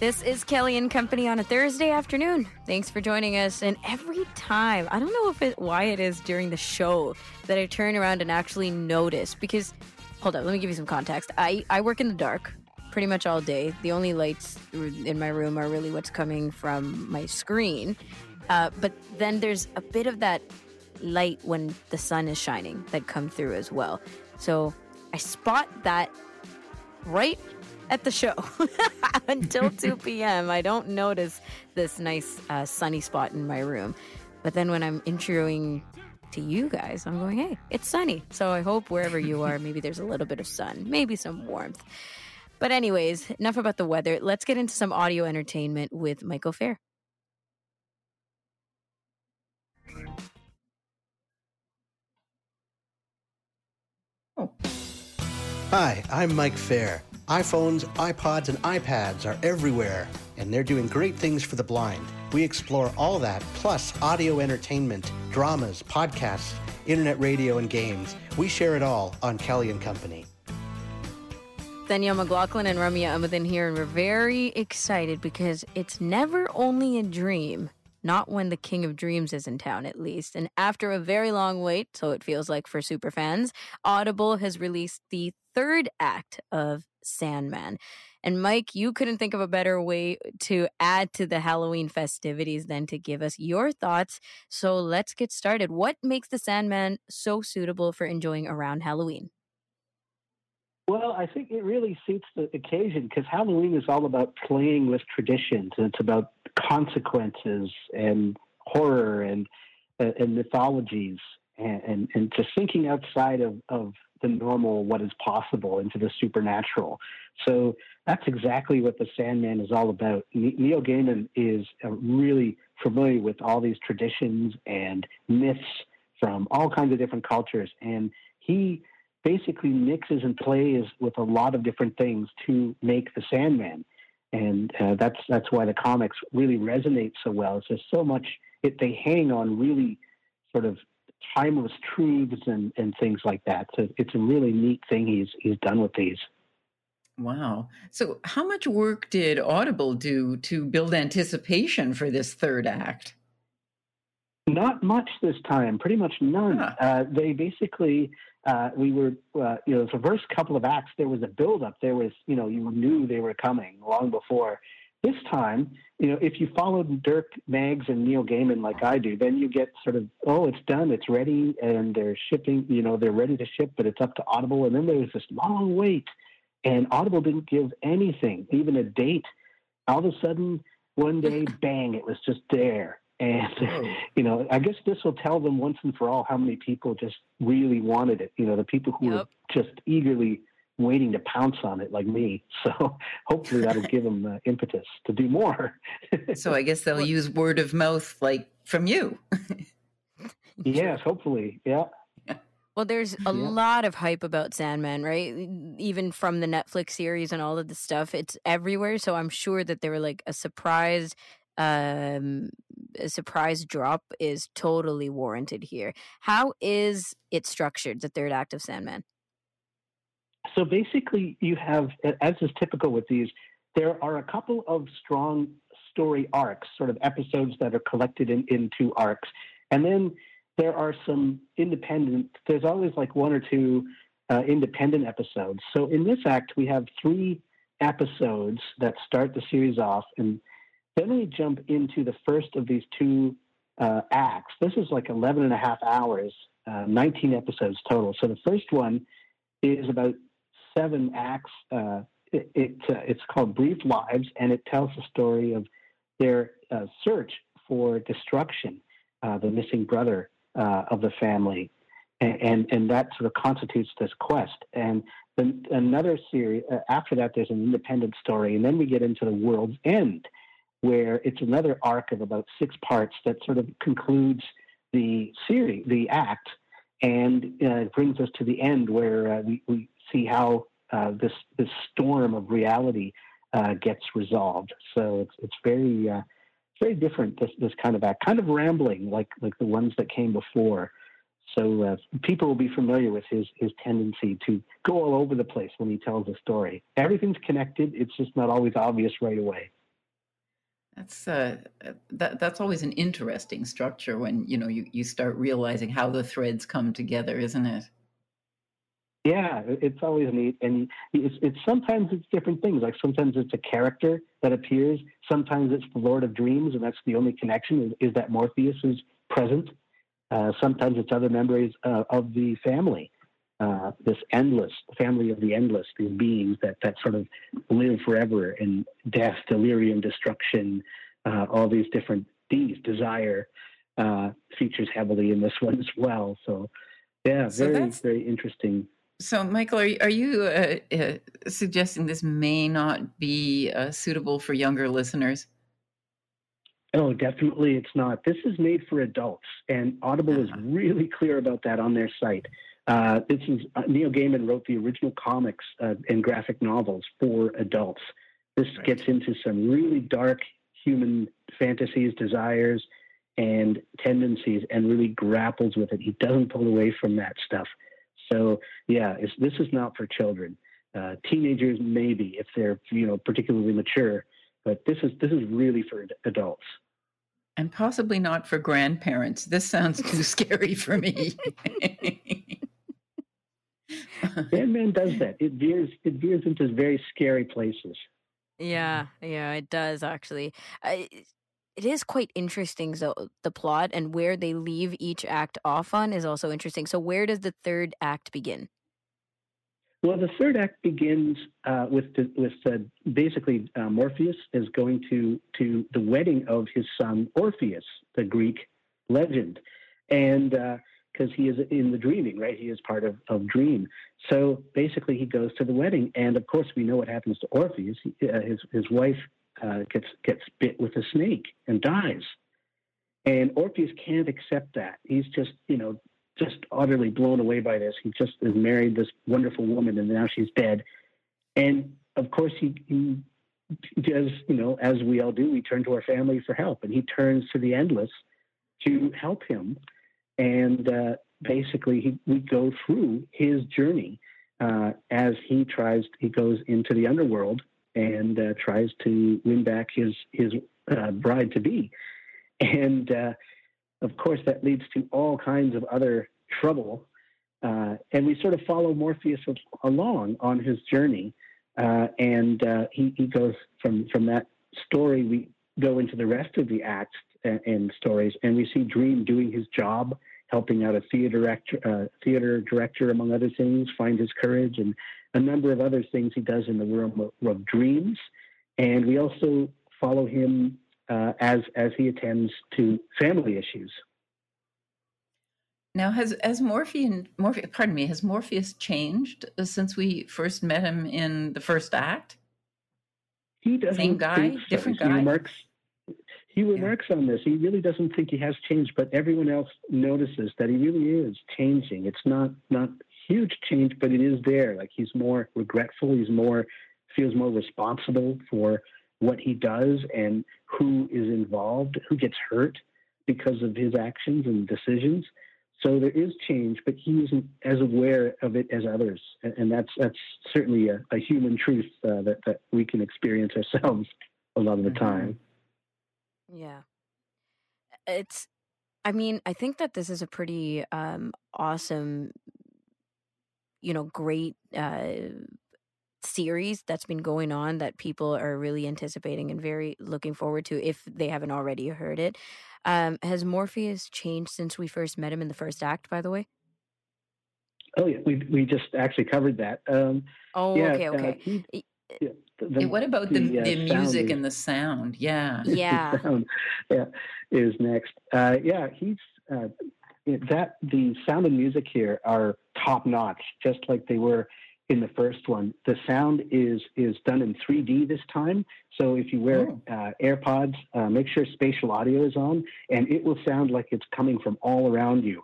This is Kelly and Company on a Thursday afternoon. Thanks for joining us. And every time, I don't know if it, why it is during the show that I turn around and actually notice because, hold up, let me give you some context. I, I work in the dark pretty much all day. The only lights in my room are really what's coming from my screen. Uh, but then there's a bit of that light when the sun is shining that come through as well. So I spot that right at the show until 2 p.m. I don't notice this nice uh, sunny spot in my room. But then when I'm introing to you guys, I'm going, hey, it's sunny. So I hope wherever you are, maybe there's a little bit of sun, maybe some warmth. But, anyways, enough about the weather. Let's get into some audio entertainment with Michael Feir. Oh. Hi, I'm Mike Feir. iPhones, iPods, and iPads are everywhere, and they're doing great things for the blind. We explore all that, plus audio entertainment, dramas, podcasts, internet radio, and games. We share it all on Kelly and Company. Danielle McLaughlin and Ramya Amuddin here, and we're very excited because it's never only a dream not when the King of Dreams is in town, at least. And after a very long wait, so it feels like for superfans, Audible has released the third act of Sandman. And Mike, you couldn't think of a better way to add to the Halloween festivities than to give us your thoughts. So let's get started. What makes the Sandman so suitable for enjoying around Halloween? Well, I think it really suits the occasion because Halloween is all about playing with traditions and it's about consequences and horror and and mythologies and, and, and just thinking outside of, of the normal, what is possible, into the supernatural. So that's exactly what the Sandman is all about. Neil Gaiman is uh, really familiar with all these traditions and myths from all kinds of different cultures, and he basically mixes and plays with a lot of different things to make the Sandman and uh, that's that's why the comics really resonate so well. It's just so much it, they hang on really sort of timeless truths and, and things like that. So it's a really neat thing he's he's done with these. Wow. So how much work did Audible do to build anticipation for this third act? Not much this time, pretty much none. Huh. Uh, they basically uh, we were, uh, you know, the first couple of acts, there was a buildup. There was, you know, you knew they were coming long before. This time, you know, if you followed Dirk Maggs and Neil Gaiman like I do, then you get sort of, oh, it's done, it's ready, and they're shipping, you know, they're ready to ship, but it's up to Audible. And then there was this long wait, and Audible didn't give anything, even a date. All of a sudden, one day, bang, it was just there. And oh. you know, I guess this will tell them once and for all how many people just really wanted it. You know, the people who yep. were just eagerly waiting to pounce on it, like me. So hopefully that'll give them uh, impetus to do more. so I guess they'll use word of mouth, like from you. yes, hopefully, yeah. Well, there's a yeah. lot of hype about Sandman, right? Even from the Netflix series and all of the stuff, it's everywhere. So I'm sure that they were like a surprise um, a surprise drop is totally warranted here. How is it structured, the third act of Sandman? So basically, you have, as is typical with these, there are a couple of strong story arcs, sort of episodes that are collected in, into arcs. And then there are some independent, there's always like one or two uh, independent episodes. So in this act, we have three episodes that start the series off. And then we jump into the first of these two uh, acts. This is like 11 and a half hours, uh, 19 episodes total. So the first one is about seven acts. Uh, it, it uh, it's called Brief Lives, and it tells the story of their uh, search for destruction, uh, the missing brother of the family. And, and, and that sort of constitutes this quest. And then another series after that, there's an independent story, and then we get into the world's end, where it's another arc of about six parts that sort of concludes the series, the act, and uh, brings us to the end where uh, we, we see how uh, this this storm of reality uh, gets resolved. So it's it's very uh, very different this this kind of act, kind of rambling like like the ones that came before. So uh, people will be familiar with his his tendency to go all over the place when he tells a story. Everything's connected. It's just not always obvious right away. That's uh, that that's always an interesting structure when you know you, you start realizing how the threads come together, isn't it? Yeah, it's always neat, and it's, it's sometimes it's different things. Like sometimes it's a character that appears. Sometimes it's the Lord of Dreams, and that's the only connection is, is that Morpheus is present. Uh, sometimes it's other members uh, of the family. Uh, this endless family of the endless, these beings that that sort of live forever in death, delirium, destruction, uh, all these different these desire uh, features heavily in this one as well. So, yeah, so very very interesting so, Michael, are you, are you uh, uh, suggesting this may not be uh, suitable for younger listeners? Oh, definitely it's not. This is made for adults, and Audible uh-huh. is really clear about that on their site. Uh, this is uh, Neil Gaiman wrote the original comics uh, and graphic novels for adults. This right. gets into some really dark human fantasies, desires, and tendencies, and really grapples with it. He doesn't pull away from that stuff. So yeah, this is not for children. Uh, teenagers maybe if they're you know particularly mature, but this is this is really for adults. And possibly not for grandparents. This sounds too scary for me. Sandman does that. It veers it veers into very scary places. Yeah, yeah, it does actually. I, it is quite interesting. So the plot and where they leave each act off on is also interesting. So where does the third act begin? Well, the third act begins uh, with with uh, basically uh, Morpheus is going to to the wedding of his son Orpheus, the Greek legend, and because uh, he is in the dreaming, right? He is part of, of dream. So basically, he goes to the wedding, and of course, we know what happens to Orpheus. He, uh, his his wife uh, gets gets bit with a snake and dies. And Orpheus can't accept that. He's just, you know, just utterly blown away by this. He just has married this wonderful woman, and now she's dead. And of course, he, he does, you know, as we all do, we turn to our family for help, and he turns to the endless to help him. And uh, basically, he, we go through his journey uh, as he tries. He goes into the underworld and uh, tries to win back his his uh, bride to be, and uh, of course that leads to all kinds of other trouble. Uh, and we sort of follow Morpheus along on his journey, uh, and uh, he, he goes from from that story. We go into the rest of the acts and, and stories, and we see Dream doing his job helping out a theater director, uh, theater director, among other things, find his courage, and a number of other things he does in the realm of, of dreams. And we also follow him uh, as as he attends to family issues. Now, has has Morpheus, Morpheus, pardon me, has Morpheus changed since we first met him in the first act? He doesn't. Same guy, so. different he guy. Remarks, he remarks yeah. on this. He really doesn't think he has changed, but everyone else notices that he really is changing. It's not not huge change, but it is there. Like he's more regretful. He's more feels more responsible for what he does and who is involved, who gets hurt because of his actions and decisions. So there is change, but he isn't as aware of it as others, and that's that's certainly a, a human truth uh, that that we can experience ourselves a lot of the mm-hmm. time. Yeah, it's. I mean, I think that this is a pretty um, awesome you know, great uh, series that's been going on that people are really anticipating and very looking forward to if they haven't already heard it. Um, has Morpheus changed since we first met him in the first act, by the way? Oh, yeah. We, we just actually covered that. Um, oh, yeah, okay, okay. Uh, he, yeah, the, what about the, the, uh, the music is, and the sound? Yeah. Yeah. sound, yeah, is next. Uh, yeah, he's uh, that the sound and music here are top notch, just like they were in the first one. The sound is is done in 3D this time. So if you wear oh. uh, AirPods, uh, make sure spatial audio is on, and it will sound like it's coming from all around you.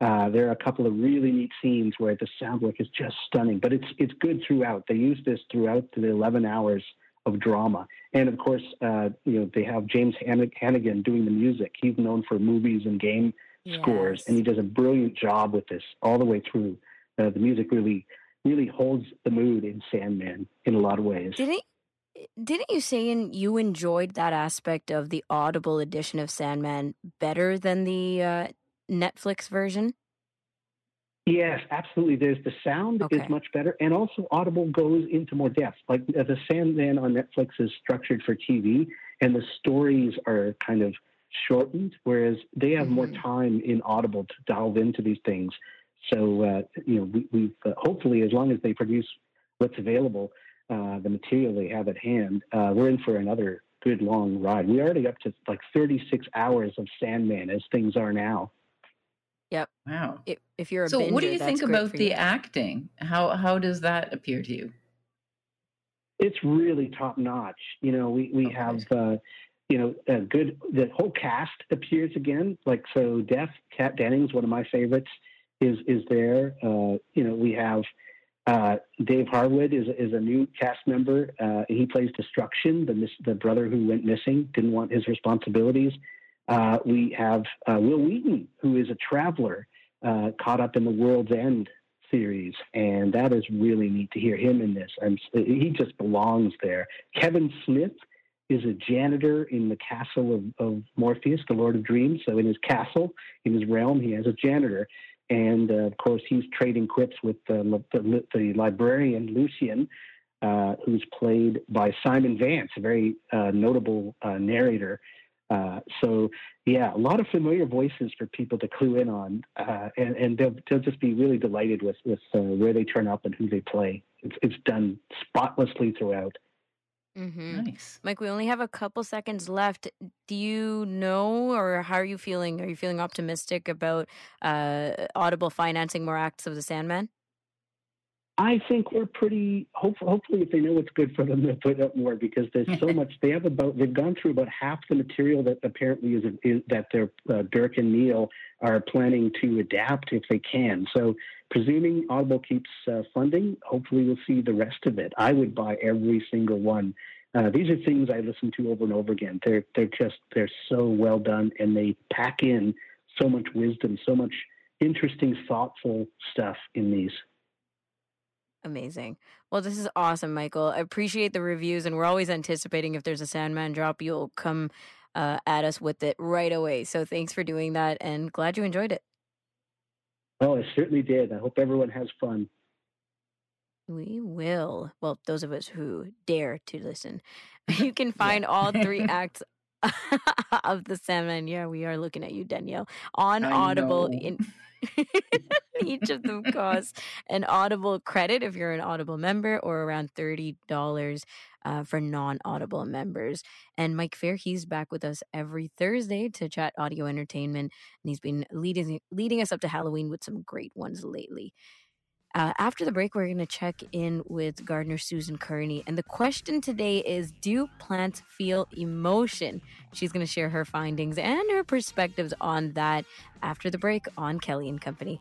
Uh, there are a couple of really neat scenes where the sound work is just stunning, but it's it's good throughout. They use this throughout the 11 hours of drama, and of course, uh, you know they have James Hannigan doing the music. He's known for movies and game yes. scores, and he does a brilliant job with this all the way through. Uh, the music really, really holds the mood in Sandman in a lot of ways. Did he? didn't you say in you enjoyed that aspect of the Audible edition of Sandman better than the uh, Netflix version? Yes, absolutely. There's the sound Okay. is much better, and also Audible goes into more depth. Like uh, the Sandman on Netflix is structured for TV, and the stories are kind of shortened, whereas they have more Mhm. time in Audible to delve into these things. So uh, you know, we, we've uh, hopefully, as long as they produce what's available, uh, the material they have at hand, uh, we're in for another good long ride. We're already up to like 36 hours of Sandman as things are now. Yep. Wow. If, if you're a So, what do you that's think about the you. acting? How how does that appear to you? it's really top notch. You know, we we Okay. have uh, you know a good. The whole cast appears again. Like so, Death Kat Dennings, one of my favorites, is is there. Uh, you know, we have uh, Dave Harewood is is a new cast member. Uh, he plays Destruction, the miss, the brother who went missing, didn't want his responsibilities. Uh, we have uh, Wil Wheaton, who is a traveler uh, caught up in the World's End series, and that is really neat to hear him in this. And he just belongs there. Kevin Smith is a janitor in the castle of, of Morpheus, the Lord of Dreams. So in his castle, in his realm, he has a janitor. And uh, of course, he's trading quips with the, the, the librarian Lucien, uh, who's played by Simon Vance, a very uh, notable uh, narrator. Uh, so yeah, a lot of familiar voices for people to clue in on, uh, and, and they'll, they'll just be really delighted with with where they turn up and who they play. It's, it's done spotlessly throughout. Hmm Nice. Mike, we only have a couple seconds left. Do you know, or how are you feeling? Are you feeling optimistic about uh, Audible financing more acts of the Sandman? I think we're pretty hopeful. Hopefully, if they know what's good for them, they'll put up more because there's so much. They have about they've gone through about half the material that apparently is, is that their uh, Dirk and Neil are planning to adapt if they can. So, presuming Audible keeps uh, funding, hopefully we'll see the rest of it. I would buy every single one. Uh, these are things I listen to over and over again. They're they're just they're so well done, and they pack in so much wisdom, so much interesting, thoughtful stuff in these. Amazing. Well, this is awesome, Michael. I appreciate the reviews, and we're always anticipating if there's a Sandman drop, you'll come uh, at us with it right away. So thanks for doing that, and glad you enjoyed it. Oh, I certainly did. I hope everyone has fun. We will. Well, those of us who dare to listen. You can find all three acts of the Sandman. Yeah, we are looking at you, Danielle, on I Audible. know. In each of them costs an Audible credit if you're an Audible member, or around thirty dollars uh, for non-Audible members. And Mike Feir, he's back with us every Thursday to chat audio entertainment, and he's been leading leading us up to Halloween with some great ones lately. Uh, after the break, we're going to check in with gardener Susan Kearney. And the question today is Do plants feel emotion? She's going to share her findings and her perspectives on that after the break on Kelly and Company.